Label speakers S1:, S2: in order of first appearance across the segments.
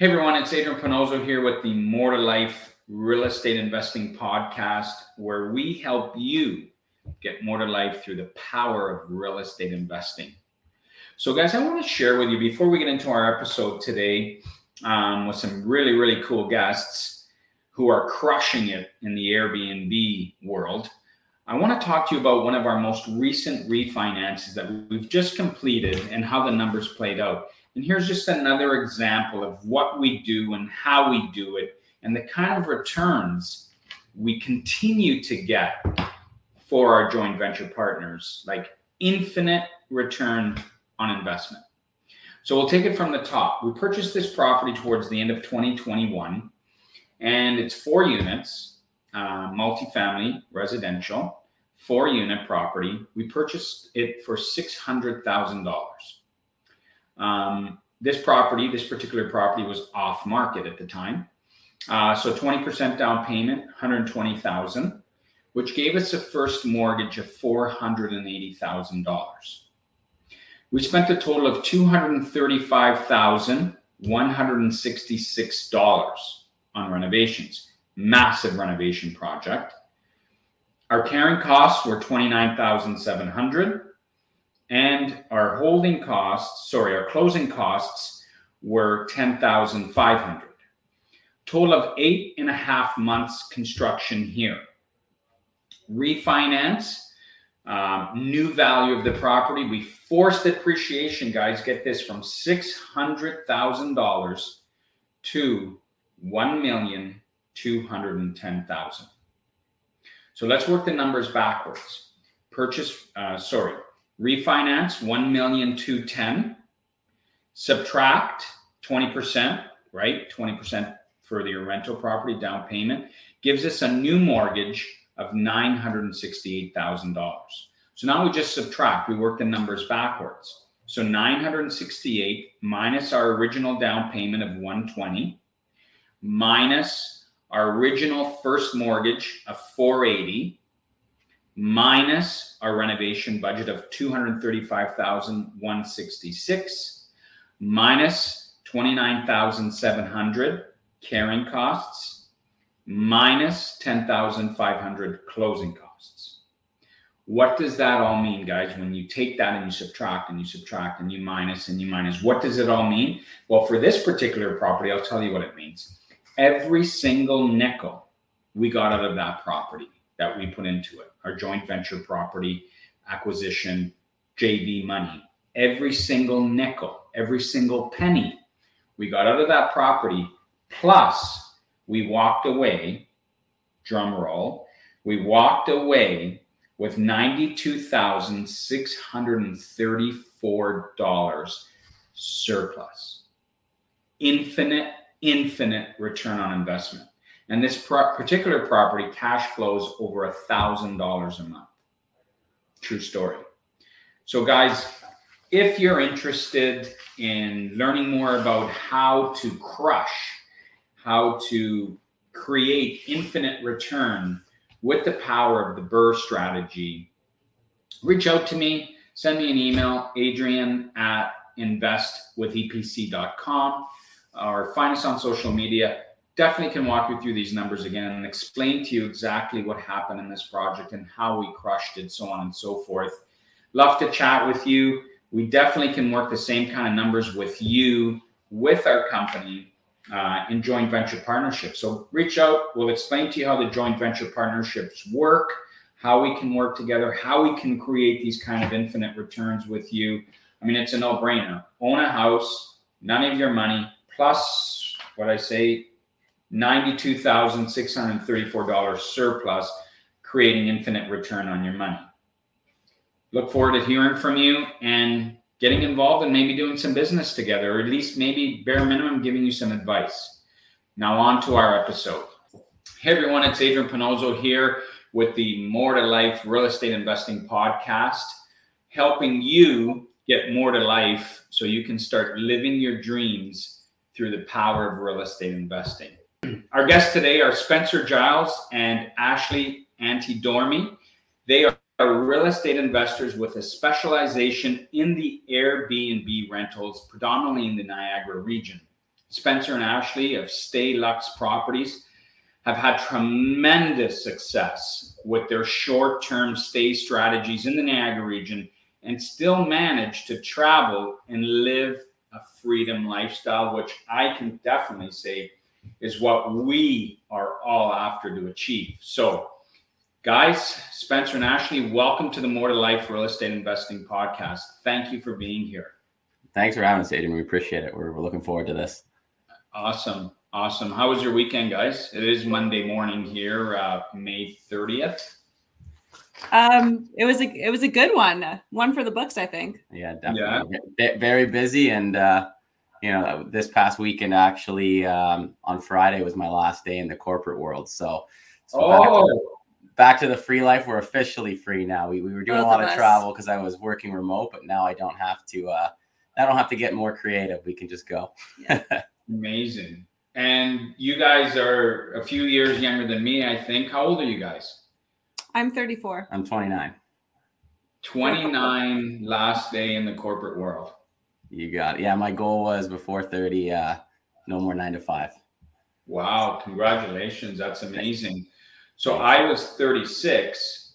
S1: Hey everyone, it's Adrian Panozzo here with the More to Life Real Estate Investing Podcast, where we help you get more to life through the power of real estate investing. So, guys, I want to share with you before we get into our episode today um, with some really, really cool guests who are crushing it in the Airbnb world. I want to talk to you about one of our most recent refinances that we've just completed and how the numbers played out. And here's just another example of what we do and how we do it and the kind of returns we continue to get for our joint venture partners, like infinite return on investment. So we'll take it from the top. We purchased this property towards the end of 2021, and it's four units, uh, multifamily residential, four unit property. We purchased it for $600,000. Um, this property, this particular property was off market at the time. Uh, so 20% down payment, 120,000, which gave us a first mortgage of $480,000. We spent a total of $235,166 on renovations. Massive renovation project. Our carrying costs were 29,700 and our holding costs, sorry, our closing costs were 10,500. Total of eight and a half months construction here. Refinance, um, new value of the property. We forced depreciation, guys. Get this from six hundred thousand dollars to one million two hundred and ten thousand. So let's work the numbers backwards. Purchase, uh, sorry, refinance 1 million 210 subtract 20% right? 20% for your rental property down payment gives us a new mortgage of $968000 so now we just subtract. We work the numbers backwards. So 968 minus our original down payment of 120 minus our original first mortgage of 480 minus our renovation budget of 235,166 minus 29,700 carrying costs minus 10,500 closing costs. What does that all mean, guys? When you take that and you subtract and you subtract and you minus and you minus, what does it all mean? Well, for this particular property, I'll tell you what it means. Every single nickel we got out of that property that we put into it, our joint venture property acquisition, JV money, every single nickel, every single penny we got out of that property, plus we walked away, drum roll, we walked away with $92,634 surplus. Infinite, infinite return on investment. And this pro- particular property cash flows over a thousand dollars a month. True story. So, guys, if you're interested in learning more about how to crush, how to create infinite return with the power of the BRRRR strategy, reach out to me, send me an email, adrian at investwithepc.com, or find us on social media definitely can walk you through these numbers again and explain to you exactly what happened in this project and how we crushed it, so on and so forth. Love to chat with you. We definitely can work the same kind of numbers with you, with our company uh, in joint venture partnerships. So reach out. We'll explain to you how the joint venture partnerships work, how we can work together, how we can create these kind of infinite returns with you. I mean, it's a no brainer. Own a house, none of your money, plus what I say, $92,634 surplus, creating infinite return on your money. Look forward to hearing from you and getting involved and maybe doing some business together, or at least maybe bare minimum giving you some advice. Now, on to our episode. Hey everyone, it's Adrian Panozzo here with the More to Life Real Estate Investing Podcast, helping you get more to life so you can start living your dreams through the power of real estate investing. Our guests today are Spencer Giles and Ashley Antidormi. They are real estate investors with a specialization in the Airbnb rentals, predominantly in the Niagara region. Spencer and Ashley of Stay Lux Properties have had tremendous success with their short term stay strategies in the Niagara region and still manage to travel and live a freedom lifestyle, which I can definitely say is what we are all after to achieve. So, guys, Spencer and Ashley, welcome to the More to Life Real Estate Investing Podcast. Thank you for being here.
S2: Thanks for having us, Adrian. We appreciate it. We're, we're looking forward to this.
S1: Awesome. Awesome. How was your weekend, guys? It is Monday morning here, uh, May 30th.
S3: Um, it was a it was a good one. One for the books, I think.
S2: Yeah, definitely. Yeah. Very busy, and uh, you know, this past weekend actually um, on Friday was my last day in the corporate world. So, so
S1: oh.
S2: back, to, back, to, the free life. We're officially free now. We, we were doing Both a lot of, of travel because I was working remote, but now I don't have to. Uh, I don't have to get more creative. We can just go.
S1: Yeah. Amazing. And you guys are a few years younger than me, I think. How old are you guys?
S3: I'm 34.
S2: I'm 29.
S1: 29 last day in the corporate world.
S2: You got it. Yeah, my goal was before 30, uh, no more nine to five.
S1: Wow, congratulations. That's amazing. So I was 36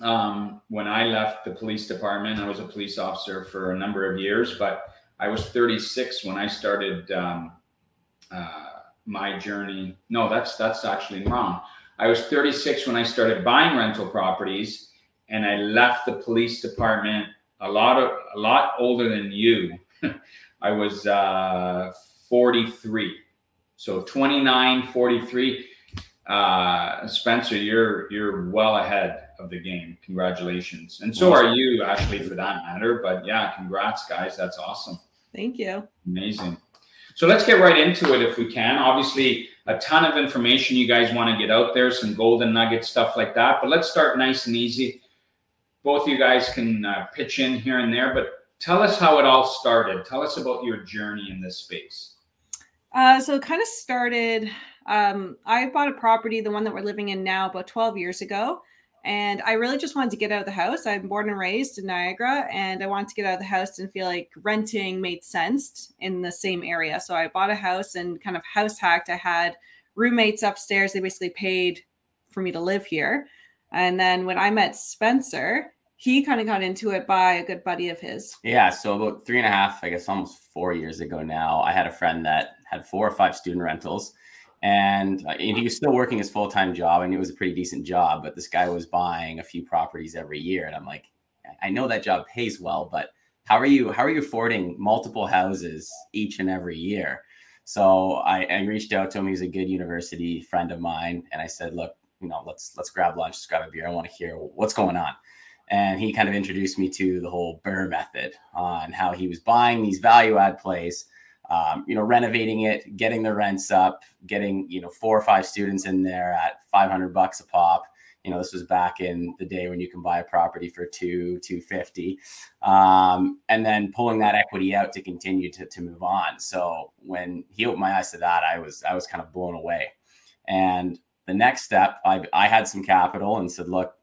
S1: um, when I left the police department. I was a police officer for a number of years, but I was 36 when I started um, uh, my journey. No, that's that's actually wrong. I was 36 when I started buying rental properties, and I left the police department a lot of a lot older than you. I was uh, 43, so 29, 43. Uh, Spencer, you're you're well ahead of the game. Congratulations, and so are you, Ashley, for that matter. But yeah, congrats, guys. That's awesome.
S3: Thank you.
S1: Amazing. So let's get right into it if we can. Obviously, a ton of information you guys want to get out there, some golden nugget stuff like that. But let's start nice and easy. Both of you guys can uh, pitch in here and there, but tell us how it all started. Tell us about your journey in this space.
S3: Uh, so it kind of started. Um, I bought a property, the one that we're living in now, about 12 years ago. And I really just wanted to get out of the house. I'm born and raised in Niagara, and I wanted to get out of the house and feel like renting made sense in the same area. So I bought a house and kind of house hacked. I had roommates upstairs. They basically paid for me to live here. And then when I met Spencer, he kind of got into it by a good buddy of his.
S2: Yeah. So about three and a half, I guess almost four years ago now, I had a friend that had four or five student rentals and, uh, and he was still working his full time job, and it was a pretty decent job. But this guy was buying a few properties every year, and I'm like, I know that job pays well, but how are you how are you affording multiple houses each and every year? So I, I reached out to him. He's a good university friend of mine, and I said, look, you know, let's let's grab lunch, let's grab a beer. I want to hear what's going on. And he kind of introduced me to the whole BRRRR method on how he was buying these value add plays um, you know, renovating it, getting the rents up, getting, you know, four or five students in there at 500 bucks a pop. You know, this was back in the day when you can buy a property for two, 250, um, and then pulling that equity out to continue to, to move on. So when he opened my eyes to that, I was, I was kind of blown away. And the next step, I, I had some capital and said, look,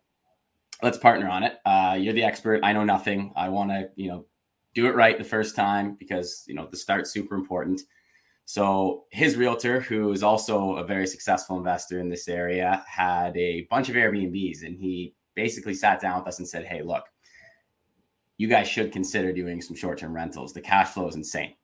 S2: let's partner on it. Uh, you're the expert. I know nothing. I want to, you know, do it right the first time because you know the start's super important. So his realtor, who is also a very successful investor in this area, had a bunch of Airbnbs, and he basically sat down with us and said, "Hey, look, you guys should consider doing some short-term rentals. The cash flow is insane."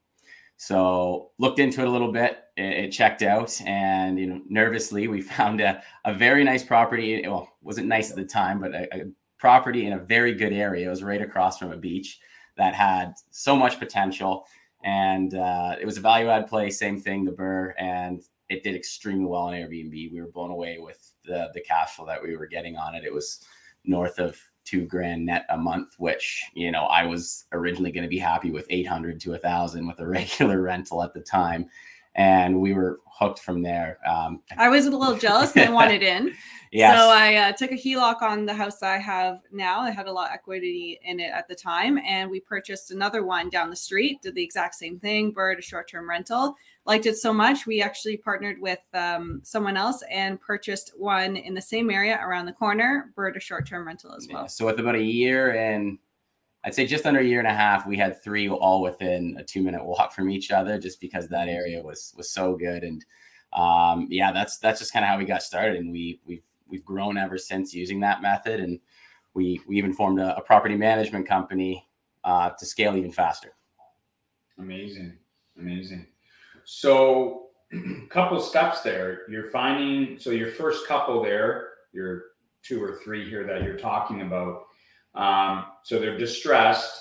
S2: So looked into it a little bit. It, it, checked out, and you know, nervously, we found a, a very nice property. Well, wasn't nice at the time, but a, a property in a very good area. It was right across from a beach that had so much potential. And uh, it was a value add play, same thing, the BRRRR, and it did extremely well on Airbnb. We were blown away with the the cash flow that we were getting on it. It was north of two grand net a month, which you know I was originally going to be happy with eight hundred to a thousand with a regular rental at the time, and we were hooked from there. Um,
S3: I was a little jealous and I wanted in. So I uh, took a HELOC on the house I have now. I had a lot of equity in it at the time, and we purchased another one down the street. Did the exact same thing. BRRRR, a short-term rental. Liked it so much, we actually partnered with um, someone else and purchased one in the same area around the corner. BRRRR, a short-term rental as well. Yeah,
S2: so with about a year and I'd say just under a year and a half, we had three all within a two minute walk from each other, just because that area was was so good. And um, yeah, that's that's just kind of how we got started, and we we've we've grown ever since using that method. And we we even formed a, a property management company uh, to scale even faster.
S1: Amazing, amazing. So, a couple steps there. You're finding so your first couple there, your two or three here that you're talking about um, so they're distressed.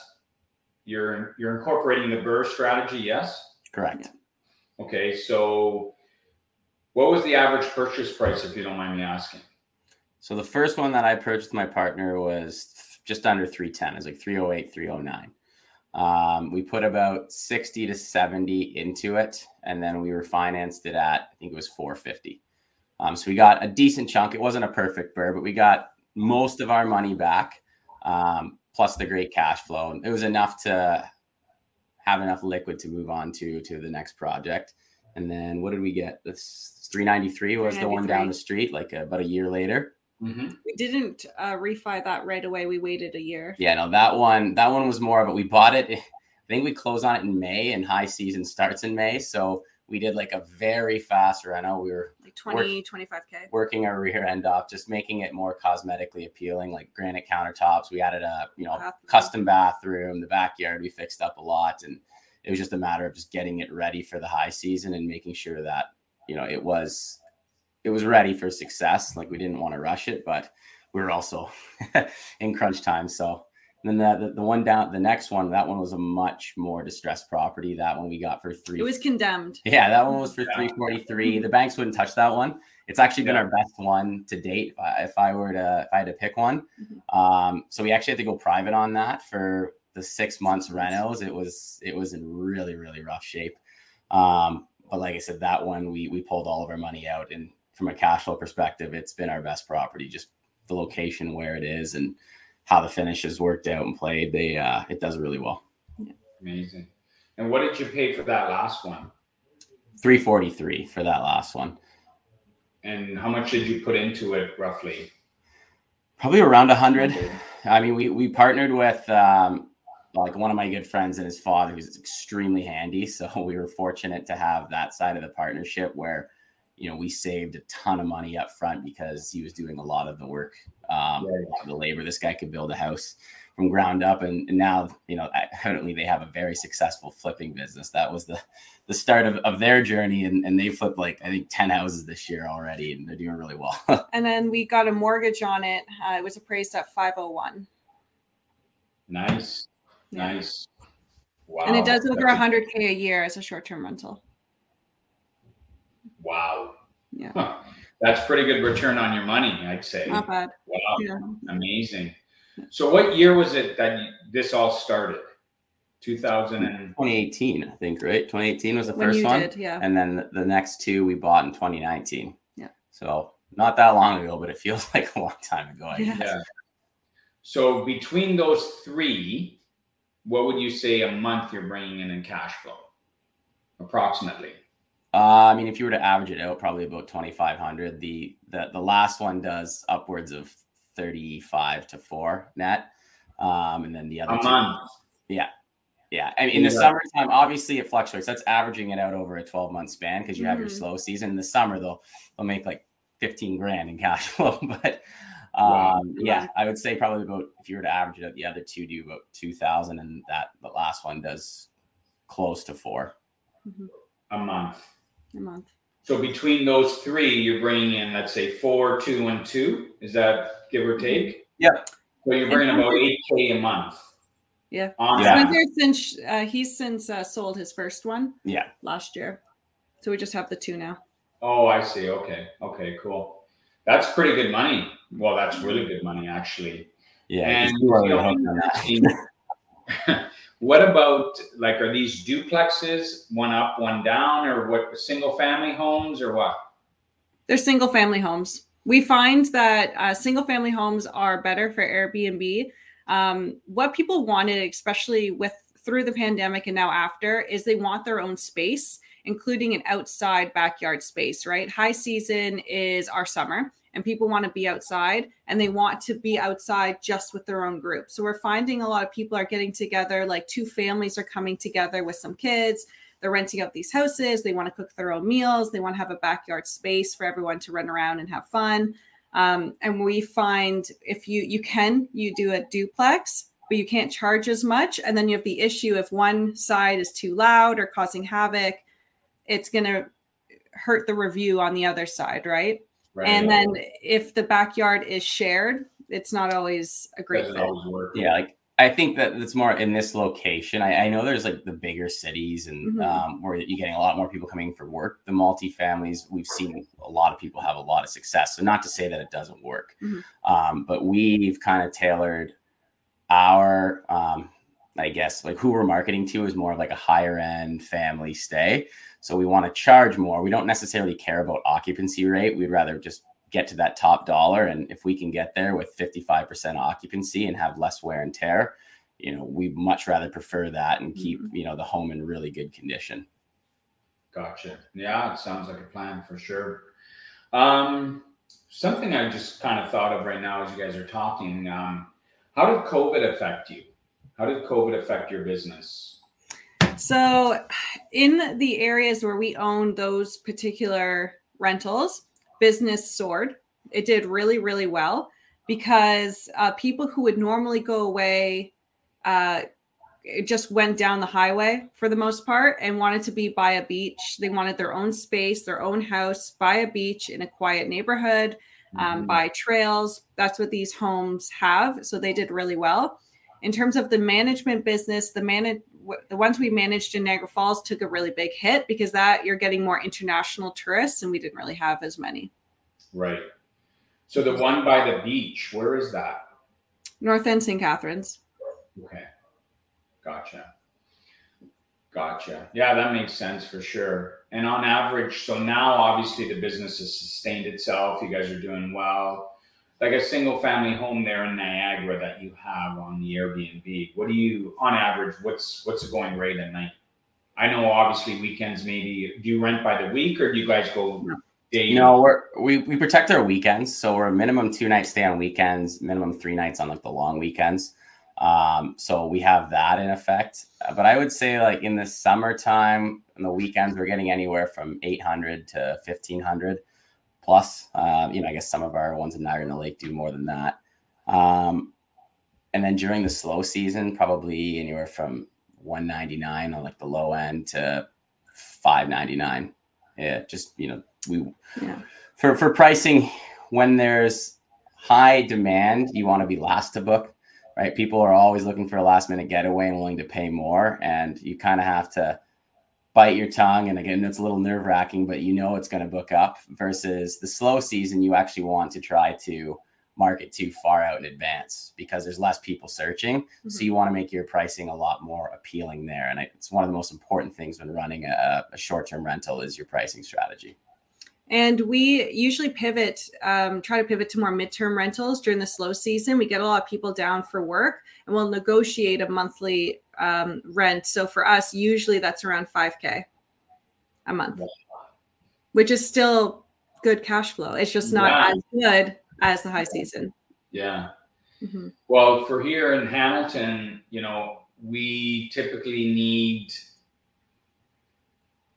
S1: You're you're incorporating the BRRRR strategy, yes?
S2: Correct.
S1: Okay, so what was the average purchase price, if you don't mind me asking?
S2: So the first one that I purchased with my partner was just under 310. It was like 308, 309. Um, we put about 60 to 70 into it, and then we refinanced it at I think it was 450. Um, so we got a decent chunk. It wasn't a perfect BRRRR, but we got most of our money back um, plus the great cash flow. It was enough to have enough liquid to move on to to the next project. And then what did we get? This 393 was 393. the one down the street, like about a year later.
S3: Mm-hmm. We didn't uh, refi that right away. We waited a year.
S2: Yeah, no, that one that one was more of it. We bought it. I think we closed on it in May, and high season starts in May. So we did like a very fast reno. We were
S3: like 20, work, 25K.
S2: Working our rear end off, just making it more cosmetically appealing, like granite countertops. We added a, you know, bathroom. custom bathroom, the backyard we fixed up a lot. And it was just a matter of just getting it ready for the high season and making sure that, you know, it was it was ready for success. Like we didn't want to rush it, but we were also in crunch time. So and then the, the, the one down, the next one, that one was a much more distressed property. That one we got for three.
S3: It was condemned.
S2: Yeah, that one was for three forty three. The banks wouldn't touch that one. It's actually been yeah. our best one to date. If I, if I, were to, if I had to pick one, mm-hmm. um, so we actually had to go private on that for the six months renos. It was it was in really really rough shape. Um, but like I said, that one we we pulled all of our money out, and from a cash flow perspective, it's been our best property. Just the location where it is, and how the finishes worked out and played, they uh, it does really well.
S1: Amazing. And what did you pay for that last one?
S2: 343 for that last one.
S1: And how much did you put into it roughly?
S2: Probably around a hundred. I mean, we we partnered with um, like one of my good friends and his father, who's extremely handy. So we were fortunate to have that side of the partnership where you know, we saved a ton of money up front because he was doing a lot of the work, um, right. a lot of the labor. This guy could build a house from ground up, and, and now, you know, apparently they have a very successful flipping business. That was the the start of, of their journey, and, and they flipped like I think ten houses this year already, and they're doing really well.
S3: and then we got a mortgage on it. Uh, it was appraised at five hundred one.
S1: Nice, yeah. nice.
S3: Wow. And it does over a hundred k a year as a short term rental.
S1: Wow.
S3: Yeah. Huh.
S1: That's pretty good return on your money, I'd say.
S3: Not bad.
S1: Wow. Yeah. Amazing. So what year was it that you, this all started? 2000 and
S2: 2018, I think, right? 2018 was the when first one. Did,
S3: yeah.
S2: And then the, the next two we bought in 2019.
S3: Yeah.
S2: So not that long ago, but it feels like a long time ago.
S1: Yeah. yeah. So between those three, what would you say a month you're bringing in in cash flow, approximately?
S2: Uh, I mean, if you were to average it out, probably about twenty five hundred. The the the last one does upwards of thirty five to four net, um, and then the other
S1: a two, month.
S2: Yeah, yeah. I mean, in the yeah. summertime, obviously it fluctuates. That's averaging it out over a twelve month span because you have mm-hmm. your slow season. In the summer, they'll they'll make like fifteen grand in cash flow, but. Um, wow. yeah, I would say probably about if you were to average it out, the other two do about two thousand, and that the last one does close to 4
S1: mm-hmm. a month
S3: a month.
S1: So between those three, you're bringing in, let's say, four, two, and two. Is that give or take?
S2: Yeah.
S1: So you're bringing about eight k a month.
S3: Yeah. On yeah. since uh, he's since uh, sold his first one.
S2: Yeah.
S3: Last year, so we just have the two now.
S1: Oh, I see. Okay. Okay. Cool. That's pretty good money. Well, that's really good money, actually.
S2: Yeah. And you
S1: know, What about like are these duplexes, one up, one down, or what single family homes or what?
S3: They're single family homes. We find that uh, single family homes are better for Airbnb. Um, what people wanted, especially with through the pandemic and now after, is they want their own space, including an outside backyard space, right? High season is our summer and people want to be outside and they want to be outside just with their own group. So we're finding a lot of people are getting together, like two families are coming together with some kids. They're renting out these houses. They want to cook their own meals. They want to have a backyard space for everyone to run around and have fun. Um, and we find if you you can you do a duplex but you can't charge as much and then you have the issue if one side is too loud or causing havoc it's going to hurt the review on the other side right? Right and then if the backyard is shared it's not always a great fit
S2: yeah like I think that it's more in this location. I, I, know there's like the bigger cities and mm-hmm. um, where you're getting a lot more people coming for work. The multi-families, we've seen a lot of people have a lot of success. So not to say that it doesn't work, mm-hmm. um, but we've kind of tailored our, um, I guess, like who we're marketing to is more of like a higher end family stay. So we want to charge more. We don't necessarily care about occupancy rate. We'd rather just get to that top dollar. And if we can get there with 55% occupancy and have less wear and tear, you know, we much rather prefer that and keep, mm-hmm. you know, the home in really good condition.
S1: Gotcha. Yeah, it sounds like a plan for sure. Um, something I just kind of thought of right now as you guys are talking. Um, how did COVID affect you? How did COVID affect your business?
S3: So, in the areas where we own those particular rentals, business soared. It did really, really well because uh, people who would normally go away uh, just went down the highway for the most part and wanted to be by a beach. They wanted their own space, their own house, by a beach in a quiet neighborhood, um, mm-hmm. by trails. That's what these homes have. So they did really well. In terms of the management business, the man the ones we managed in Niagara Falls took a really big hit because that you're getting more international tourists and we didn't really have as many.
S1: Right. So the one by the beach, where is that?
S3: North End St. Catharines.
S1: Okay. Gotcha. Gotcha. Yeah, that makes sense for sure. And on average, so now obviously the business has sustained itself. You guys are doing well like a single family home there in Niagara that you have on the Airbnb, what do you on average what's what's the going rate at night? I know obviously weekends maybe do you rent by the week or do you guys go
S2: day? No, we're we, we protect our weekends. So we're a minimum two nights stay on weekends, minimum three nights on like the long weekends. Um, so we have that in effect. But I would say like in the summertime and the weekends, we're getting anywhere from 800 to 1500 plus. Uh, you know, I guess some of our ones in Niagara the Lake do more than that. Um, and then during the slow season, probably anywhere from 199 on like the low end to 599. Yeah, just you know, we yeah. for for pricing when there's high demand, you want to be last to book, right? People are always looking for a last minute getaway and willing to pay more, and you kind of have to bite your tongue. And again, it's a little nerve wracking, but you know it's going to book up versus the slow season. You actually want to try to market too far out in advance because there's less people searching. Mm-hmm. So you want to make your pricing a lot more appealing there. And it's one of the most important things when running a, a short term rental is your pricing strategy.
S3: And we usually pivot, um, try to pivot to more midterm rentals during the slow season. We get a lot of people down for work and we'll negotiate a monthly um, rent. So for us, usually that's around 5K a month, which is still good cash flow. It's just not yeah. as good as the high season.
S1: Yeah. Mm-hmm. Well, for here in Hamilton, you know, we typically need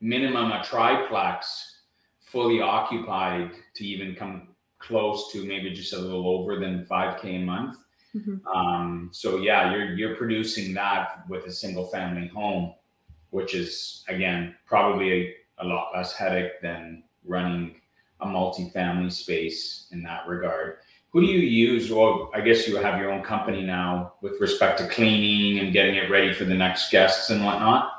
S1: minimum a triplex fully occupied to even come close to maybe just a little over than 5k a month mm-hmm. um, so yeah you're you're producing that with a single family home which is again probably a, a lot less headache than running a multi-family space in that regard. Who do you use? Well i guess you have your own company now with respect to cleaning and getting it ready for the next guests and whatnot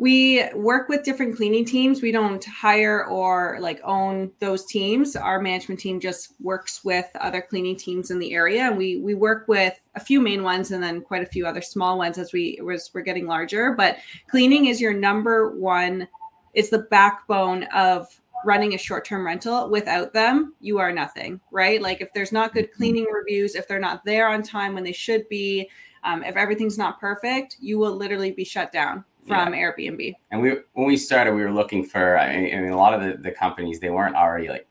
S3: we work with different cleaning teams. We don't hire or like own those teams. Our management team just works with other cleaning teams in the area, and we we work with a few main ones and then quite a few other small ones as we as we're getting larger. But cleaning is your number one. It's the backbone of running a short-term rental. Without them, you are nothing, right? Like if there's not good mm-hmm. cleaning reviews, if they're not there on time when they should be, um, if everything's not perfect, you will literally be shut down from yeah. Airbnb.
S2: And we when we started, we were looking for. I mean, a lot of the, the companies they weren't already like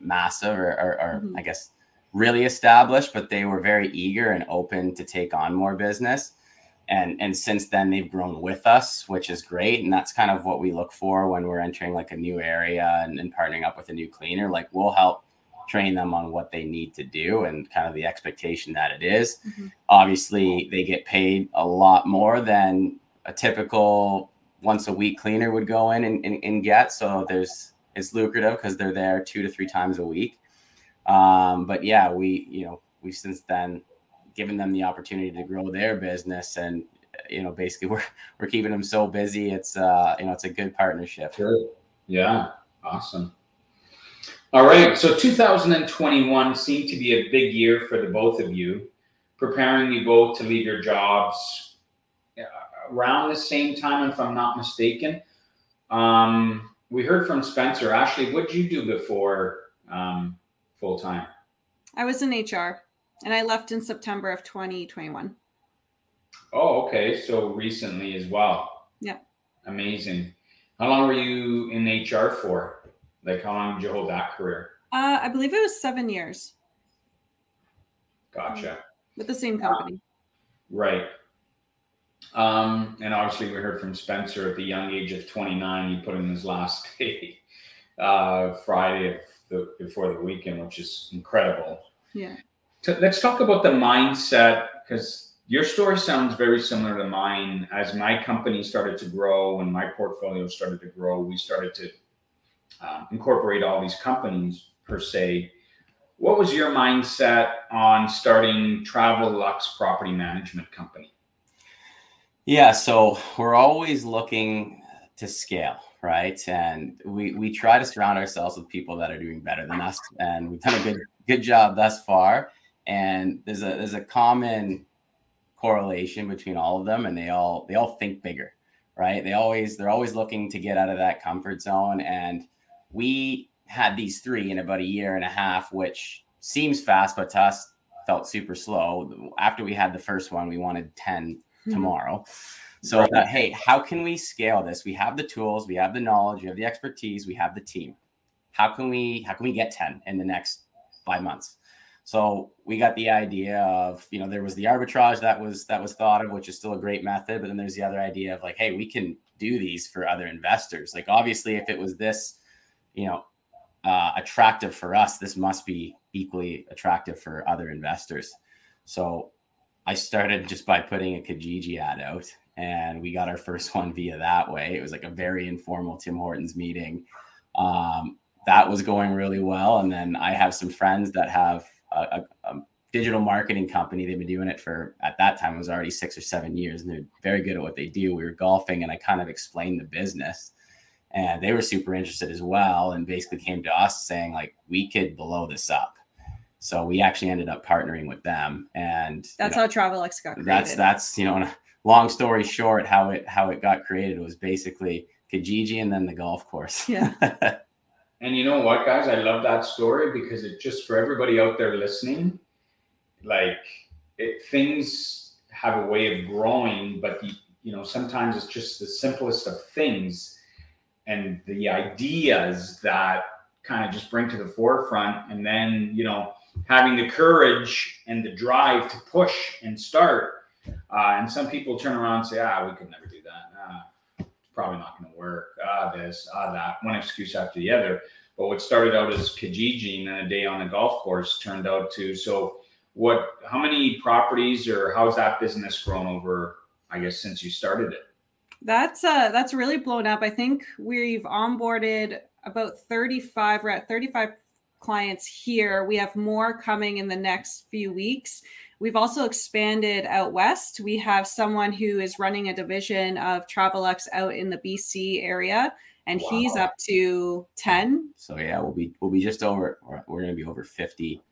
S2: massive or, or, or mm-hmm. I guess really established, but they were very eager and open to take on more business. And and since then they've grown with us, which is great. And that's kind of what we look for when we're entering like a new area and, and partnering up with a new cleaner. Like we'll help train them on what they need to do and kind of the expectation that it is. Mm-hmm. Obviously, they get paid a lot more than a typical once a week cleaner would go in and, and, and get. So there's it's lucrative because they're there two to three times a week. Um, but yeah, we you know we've since then given them the opportunity to grow their business and you know basically we're we're keeping them so busy. It's uh you know it's a good partnership.
S1: Sure. Yeah. Awesome. All right. So 2021 seemed to be a big year for the both of you, preparing you both to leave your jobs uh, around the same time, if I'm not mistaken. Um, we heard from Spencer. Ashley, what did you do before um, full time?
S3: I was in HR and I left in September of 2021.
S1: Oh, okay. So recently as well.
S3: Yeah.
S1: Amazing. How long were you in HR for? Like, how long did you hold that career?
S3: Uh, I believe it was seven years.
S1: Gotcha.
S3: With the same company.
S1: Right. Um, and obviously, we heard from Spencer at the young age of 29. He put in his last day uh, Friday the, before the weekend, which is incredible.
S3: Yeah.
S1: So let's talk about the mindset because your story sounds very similar to mine. As my company started to grow and my portfolio started to grow, we started to um, incorporate all these companies per se. What was your mindset on starting Travel Lux Property Management Company?
S2: Yeah, so we're always looking to scale, right? And we we try to surround ourselves with people that are doing better than us, and we've done a good good job thus far. And there's a there's a common correlation between all of them, and they all they all think bigger, right? They always they're always looking to get out of that comfort zone and we had these three in about a year and a half, which seems fast, but to us felt super slow. After we had the first one, we wanted 10 mm-hmm. tomorrow. So right. hey, how can we scale this? We have the tools, we have the knowledge, we have the expertise, we have the team. How can we how can we get 10 in the next five months? So we got the idea of, you know, there was the arbitrage that was that was thought of, which is still a great method, but then there's the other idea of like, hey, we can do these for other investors. Like obviously if it was this you know uh, attractive for us, this must be equally attractive for other investors. So I started just by putting a Kijiji ad out, and we got our first one via that way. It was like a very informal Tim Hortons meeting. Um, that was going really well, and then I have some friends that have a, a, a digital marketing company. They've been doing it for at that time it was already six or seven years, and they're very good at what they do. We were golfing, and I kind of explained the business and they were super interested as well and basically came to us saying like we could blow this up so we actually ended up partnering with them and
S3: that's you know, how Travelex got created.
S2: that's that's you know long story short how it how it got created was basically kijiji and then the golf course.
S3: Yeah.
S1: And you know what guys? I love that story because it just for everybody out there listening like it things have a way of growing but the, you know sometimes it's just the simplest of things. And the ideas that kind of just bring to the forefront and then you know having the courage and the drive to push and start. Uh, and some people turn around and say ah we could never do that. Ah, probably not going to work. Ah this ah that. One excuse after the other. But what started out as kijiji and a day on a golf course turned out to so what how many properties or how's that business grown over i guess since you started it?
S3: That's uh that's really blown up. I think we've onboarded about 35, we're at 35 clients here. We have more coming in the next few weeks. We've also expanded out west. We have someone who is running a division of Travelex out in the BC area, and wow. he's up to 10.
S2: So yeah, we'll be we'll be just over we're gonna be over 50,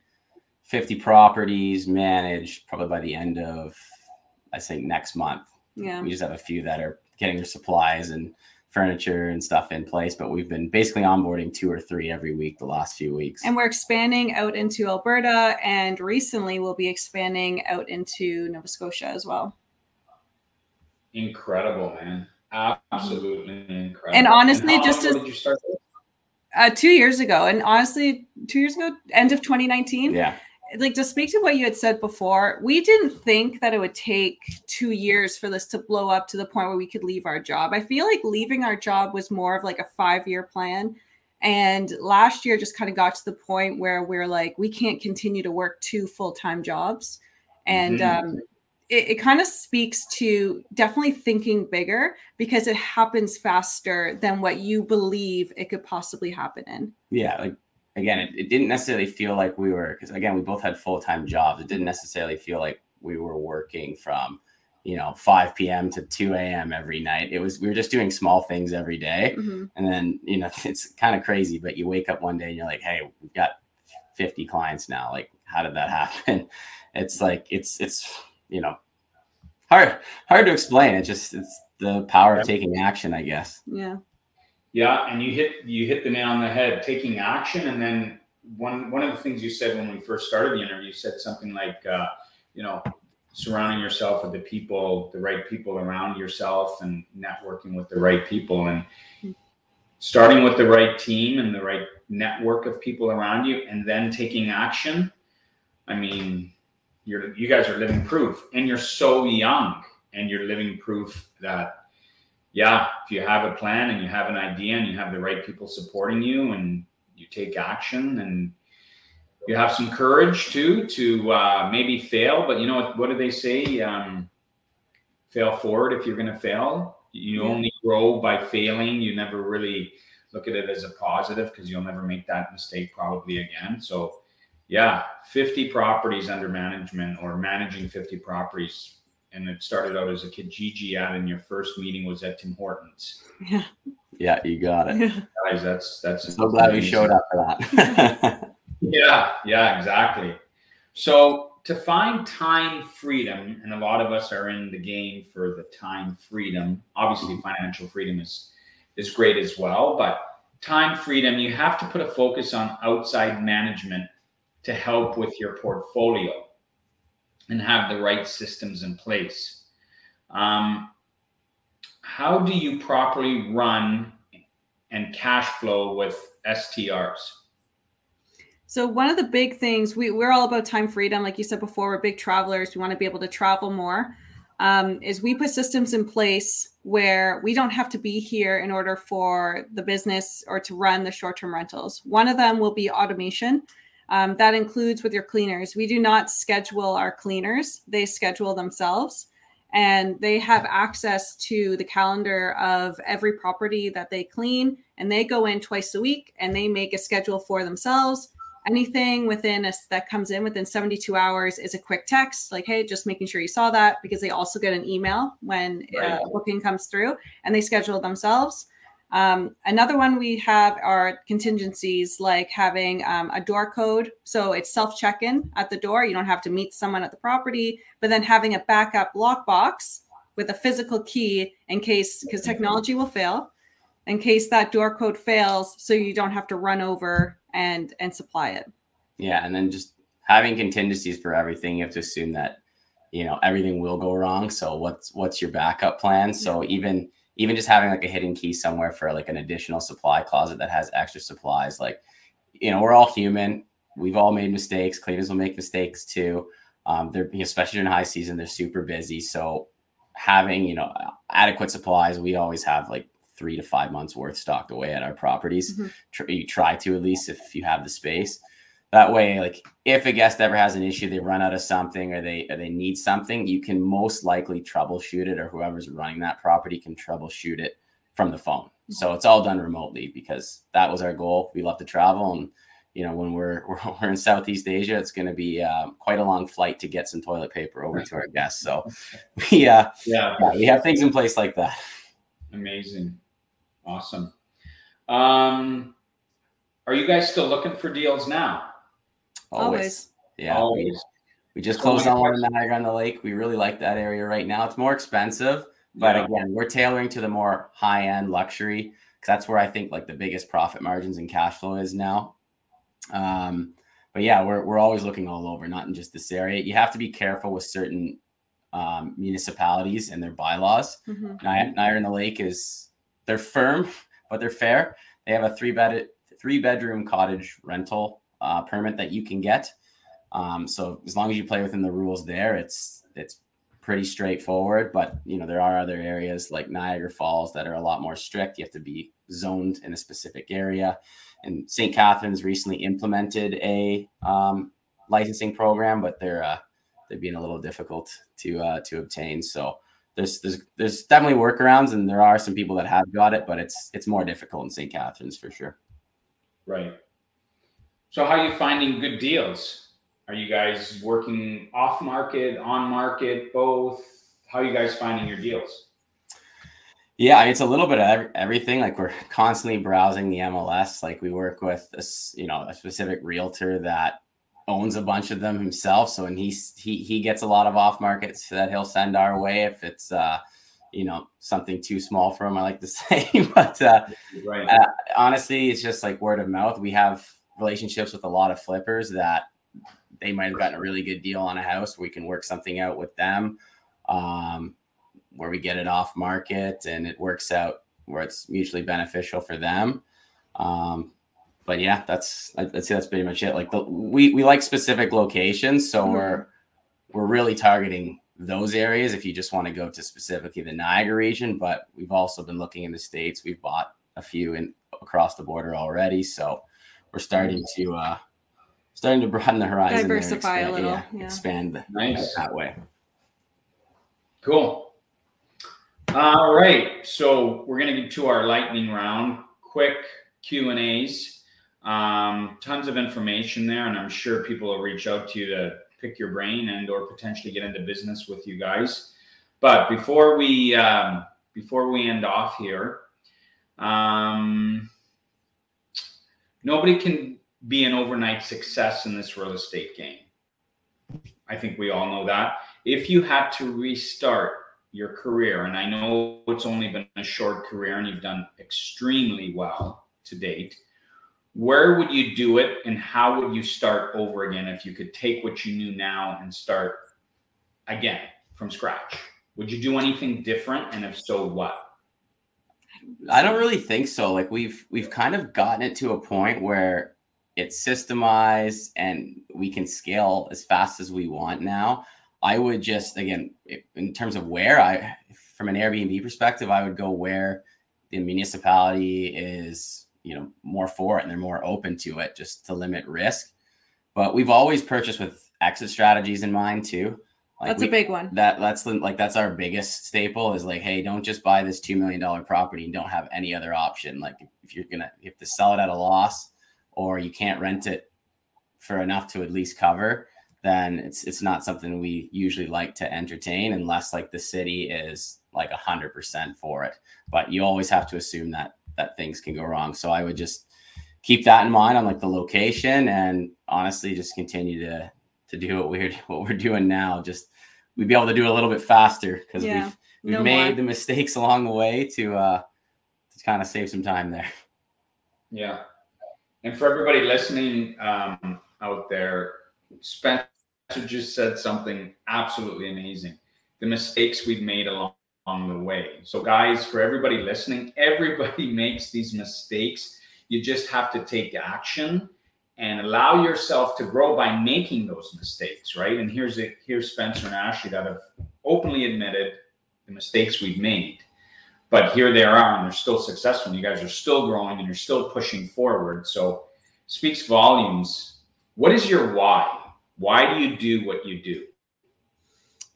S2: 50 properties managed probably by the end of I think next month.
S3: Yeah.
S2: We just have a few that are getting their supplies and furniture and stuff in place. But we've been basically onboarding two or three every week the last few weeks.
S3: And we're expanding out into Alberta, and recently we'll be expanding out into Nova Scotia as well.
S1: Incredible, man! Absolutely incredible.
S3: And honestly, and just as uh, two years ago, and honestly, two years ago, end of 2019.
S2: Yeah.
S3: Like to speak to what you had said before, we didn't think that it would take two years for this to blow up to the point where we could leave our job. I feel like leaving our job was more of like a five year plan. And last year just kind of got to the point where we're like, we can't continue to work two full time jobs. And
S1: Mhm.
S3: um, it, it kind of speaks to definitely thinking bigger because it happens faster than what you believe it could possibly happen in.
S2: yeah like again it, it didn't necessarily feel like we were because again we both had full-time jobs. It didn't necessarily feel like we were working from you know 5 p.m to 2 a.m every night. It was we were just doing small things every day.
S3: Mhm.
S2: and then you know it's kind of crazy but you wake up one day and you're like hey we've got 50 clients now. Like how did that happen? It's like it's it's you know hard hard to explain. It just it's the power of taking action i guess.
S3: Yeah.
S1: Yeah, and you hit you hit the nail on the head. Taking action, and then one one of the things you said when we first started the interview, you said something like, uh, you know, surrounding yourself with the people, the right people around yourself, and networking with the right people, and starting with the right team and the right network of people around you, and then taking action. I mean, you're you guys are living proof, and you're so young, and you're living proof that yeah, if you have a plan and you have an idea and you have the right people supporting you and you take action and you have some courage too to uh, maybe fail, but you know what? What do they say? Um, fail forward if you're going to fail. You
S3: Yeah.
S1: only grow by failing. You never really look at it as a positive because you'll never make that mistake probably again. So, yeah, 50 properties under management or managing 50 properties and it started out as a Kijiji out in your first meeting was at Tim Hortons.
S3: Yeah.
S2: yeah you got it
S1: Guys, that's that's
S2: so glad we
S1: amazing.
S2: showed up for that
S1: Yeah, yeah, exactly. So to find time freedom, and a lot of us are in the game for the time freedom. Obviously, financial freedom is is great as well, but time freedom, you have to put a focus on outside management to help with your portfolio and have the right systems in place. Um, how do you properly run and cash flow with STRs?
S3: So one of the big things we we're all about time freedom, like you said before, we're big travelers. We want to be able to travel more. Um, is we put systems in place where we don't have to be here in order for the business or to run the short-term rentals. One of them will be automation. Um, that includes with your cleaners. We do not schedule our cleaners; they schedule themselves, and they have access to the calendar of every property that they clean. And they go in twice a week and they make a schedule for themselves anything within us that comes in within 72 hours is a quick text like hey just making sure you saw that because they also get an email when
S1: Right.
S3: uh, a booking comes through and they schedule themselves um, another one we have are contingencies like having um, a door code so it's self check-in at the door you don't have to meet someone at the property but then having a backup lockbox with a physical key in case because technology will fail in case that door code fails so you don't have to run over and and supply it
S2: Yeah, and then just having contingencies for everything, you have to assume that you know everything will go wrong. So what's what's your backup plan? So even even just having like a hidden key somewhere for like an additional supply closet that has extra supplies, like you know we're all human. We've all made mistakes. Cleaners will make mistakes too. Um, they're especially in high season, they're super busy. So having you know adequate supplies, we always have like three to five months worth stocked away at our properties.
S3: Mhm.
S2: Tr- you try to at least if you have the space. That way, like if a guest ever has an issue, they run out of something or they or they need something, you can most likely troubleshoot it, or whoever's running that property can troubleshoot it from the phone. So it's all done remotely because that was our goal. We love to travel, and you know when we're we're, we're in Southeast Asia, it's going to be um, quite a long flight to get some toilet paper over to our guests. So we uh,
S1: Yeah,
S2: yeah, we have things in place like that.
S1: amazing, awesome. Um, are you guys still looking for deals now?
S3: Always,
S2: Yeah. we-
S1: Always.
S2: We just closed on one in Niagara on the Lake. We really like that area right now. It's more expensive, but
S1: Yeah.
S2: again, we're tailoring to the more high end luxury because that's where I think like the biggest profit margins and cash flow is now. Um, but yeah, we're we're always looking all over, not in just this area. You have to be careful with certain um, municipalities and their bylaws.
S3: Mhm.
S2: Ni- Niagara on the Lake is they're firm, but they're fair. They have a three bed three bedroom cottage rental uh, permit that you can get. Um, so as long as you play within the rules there, it's it's pretty straightforward. But you know there are other areas like Niagara Falls that are a lot more strict. You have to be zoned in a specific area. And St. Catharines recently implemented a um, licensing program, but they're uh, they're being a little difficult to uh, to obtain. So there's there's there's definitely workarounds, and there are some people that have got it, but it's it's more difficult in St. Catharines for sure.
S1: Right. So how are you finding good deals? Are you guys working off market, on market, both? How are you guys finding your deals?
S2: Yeah, it's a little bit of everything. Like we're constantly browsing the MLS. Like we work with this, you know, a specific realtor that owns a bunch of them himself. So and he's he he gets a lot of off markets that he'll send our way if it's uh you know something too small for him. I like to say, but uh, right. uh, honestly, it's just like word of mouth. We have relationships with a lot of flippers that they might have gotten a really good deal on a house. We can work something out with them um, where we get it off market and it works out where it's mutually beneficial for them. Um, but yeah, that's I'd say that's pretty much it. Like the, we we like specific locations, so mm-hmm. we're we're really targeting those areas if you just want to go to specifically the Niagara region. But we've also been looking in the states. We've bought a few in across the border already, so we're starting to uh starting to broaden the horizon,
S3: diversify
S2: expand,
S3: a little,
S2: yeah,
S3: yeah.
S2: expand
S1: nice.
S2: that way.
S1: Cool. All right, so we're gonna get to our lightning round. Quick Q and A's. Um, tons of information there, and I'm sure people will reach out to you to pick your brain and or potentially get into business with you guys. But before we um, before we end off here, um, nobody can be an overnight success in this real estate game. I think we all know that. If you had to restart your career, and I know it's only been a short career and you've done extremely well to date where would you do it and how would you start over again if you could take what you knew now and start again from scratch would you do anything different and if so what
S2: i don't really think so. Like we've we've kind of gotten it to a point where it's systemized and we can scale as fast as we want now. I would just again in terms of where i from an airbnb perspective i would go where the municipality is you know more for it and they're more open to it just to limit risk. But we've always purchased with exit strategies in mind too
S3: like that's we, a big one
S2: that that's the, like that's our biggest staple is like hey don't just buy this $2 million property and don't have any other option like if you're gonna you have to sell it at a loss or you can't rent it for enough to at least cover then it's it's not something we usually like to entertain unless like the city is like a hundred percent for it but you always have to assume that that things can go wrong. So I would just keep that in mind on like the location and honestly just continue to to do what we're what we're doing now. Just we'd be able to do it a little bit faster because yeah, we've we've no made more. the mistakes along the way to uh to kind of save some time there.
S1: Yeah. And for everybody listening um, out there, Spencer just said something absolutely amazing. The mistakes we've made along on the way. So, guys, for everybody listening, everybody makes these mistakes. You just have to take action and allow yourself to grow by making those mistakes, right? And here's it. Here's Spencer and Ashley that have openly admitted the mistakes we've made, but here they are, and they're still successful. And You guys are still growing, and you're still pushing forward. So, speaks volumes. What is your why? Why do you do what you do?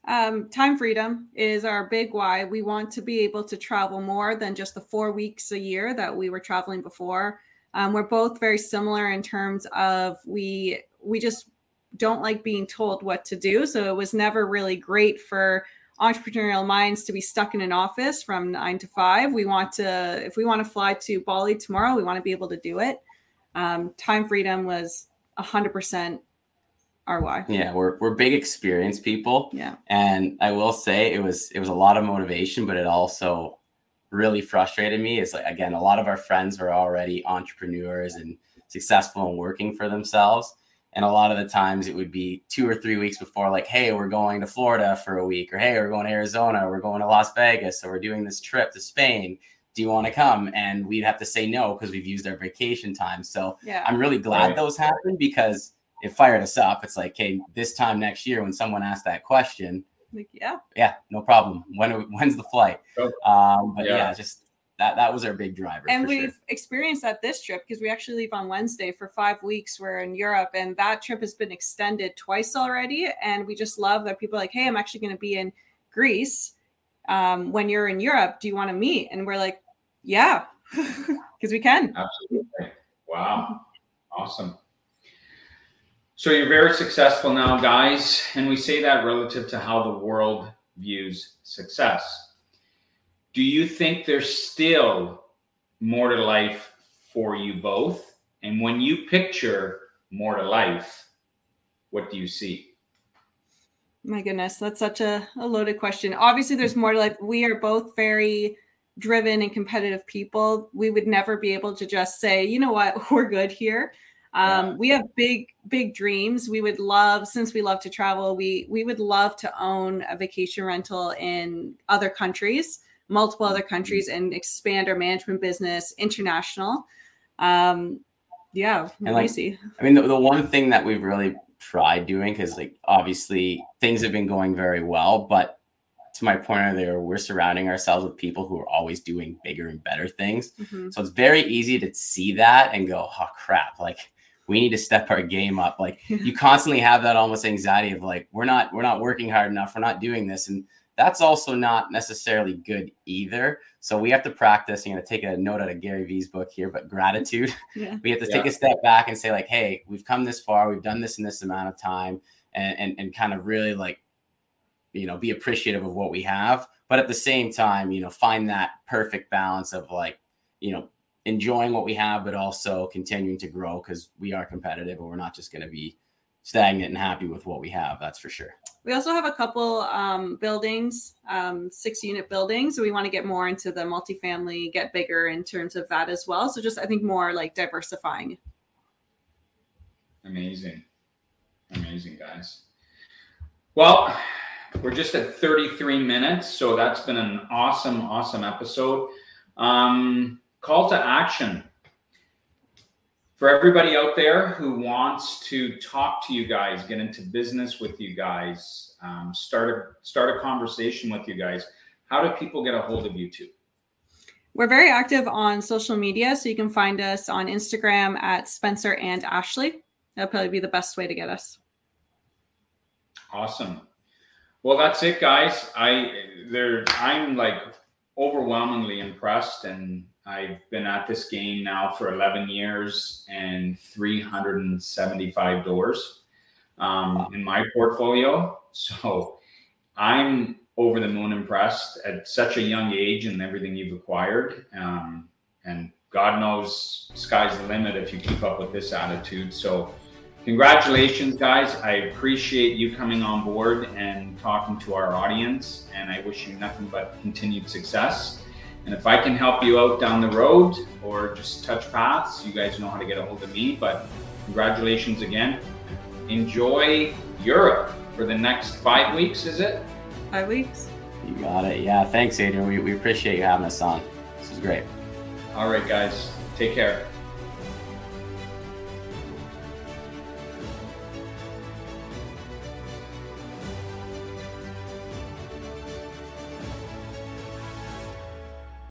S3: Um, time freedom is our big why. We want to be able to travel more than just the four weeks a year that we were traveling before. Um, we're both very similar in terms of we we just don't like being told what to do. So it was never really great for entrepreneurial minds to be stuck in an office from nine to five. We want to if we want to fly to Bali tomorrow, we want to be able to do it. Um, time freedom was a hundred percent RY.
S2: Yeah, we're we're big experience people.
S3: Yeah.
S2: And I will say it was it was a lot of motivation, but it also really frustrated me. Is like again, a lot of our friends were already entrepreneurs and successful and working for themselves. And a lot of the times it would be two or three weeks before, like, hey, we're going to Florida for a week, or hey, we're going to Arizona, we're going to Las Vegas, or we're doing this trip to Spain. do you want to come? And we'd have to say no because we've used our vacation time. So
S3: Yeah.
S2: I'm really glad
S1: Right.
S2: those happened because it fired us up. It's like, hey, this time next year when someone asks that question,
S3: Like, yeah.
S2: yeah, no problem. When when's the flight?
S1: Sure.
S2: Um, but
S1: Yeah.
S2: yeah. just that that was our big driver.
S3: and we've
S2: sure.
S3: experienced that this trip because we actually leave on Wednesday for five weeks. We're in Europe, and that trip has been extended twice already. And we just love that people are like, "Hey, I'm actually going to be in Greece um, when you're in Europe. Do you want to meet?" And we're like, "Yeah, because we can."
S1: Absolutely. Wow. Awesome. So you're very successful now, guys. And we say that relative to how the world views success. Do you think there's still more to life for you both? And when you picture more to life, what do you see?
S3: My goodness, that's such a, a loaded question. Obviously, there's more to life. We are both very driven and competitive people. We would never be able to just say, you know what, we're good here. Um,
S1: Yeah.
S3: We have big, big dreams. We would love, since we love to travel, we we would love to own a vacation rental in other countries, multiple other countries, and expand our management business international. Um, yeah, you
S2: like-
S3: see?
S2: I mean, the, the one thing that we've really tried doing, because like obviously things have been going very well, but to my point earlier, we're surrounding ourselves with people who are always doing bigger and better things.
S3: Mhm.
S2: So it's very easy to see that and go, oh crap, like we need to step our game up. Like you constantly have that almost anxiety of like, we're not, we're not working hard enough, we're not doing this. And that's also not necessarily good either. So we have to practice. I'm going to take a note out of Gary Vee's book here, but gratitude
S3: Yeah.
S2: we have to take a step back and say like hey we've come this far we've done this in this amount of time and, and and kind of really like you know be appreciative of what we have but at the same time you know find that perfect balance of like you know enjoying what we have but also continuing to grow because we are competitive and we're not just going to be stagnant and happy with what we have that's for sure
S3: We also have a couple um, buildings, um, six unit buildings. So we want to get more into the multifamily, get bigger in terms of that as well. So just I think more like diversifying.
S1: Amazing. Amazing, guys. Well, we're just at 33 minutes. So that's been an awesome, awesome episode. Um, call to action for everybody out there who wants to talk to you guys, get into business with you guys, um, start a start a conversation with you guys. How do people get a hold of you two?
S3: We're very active on social media. So you can find us on Instagram at Spencer and Ashley. That'll probably be the best way to get us.
S1: Awesome. Well, that's it, guys. I there I'm like overwhelmingly impressed, and I've been at this game now for 11 years and 375 doors um, in my portfolio. So I'm over the moon impressed at such a young age and everything you've acquired. Um, and God knows sky's the limit if you keep up with this attitude. So congratulations guys i appreciate you coming on board and talking to our audience and i wish you nothing but continued success and if i can help you out down the road or just touch paths you guys know how to get a hold of me but congratulations again. Enjoy europe for the next five weeks is it?
S3: Five weeks.
S2: you got it. Yeah thanks adrian. We, we appreciate you having us on. This is great.
S1: All right guys. Take care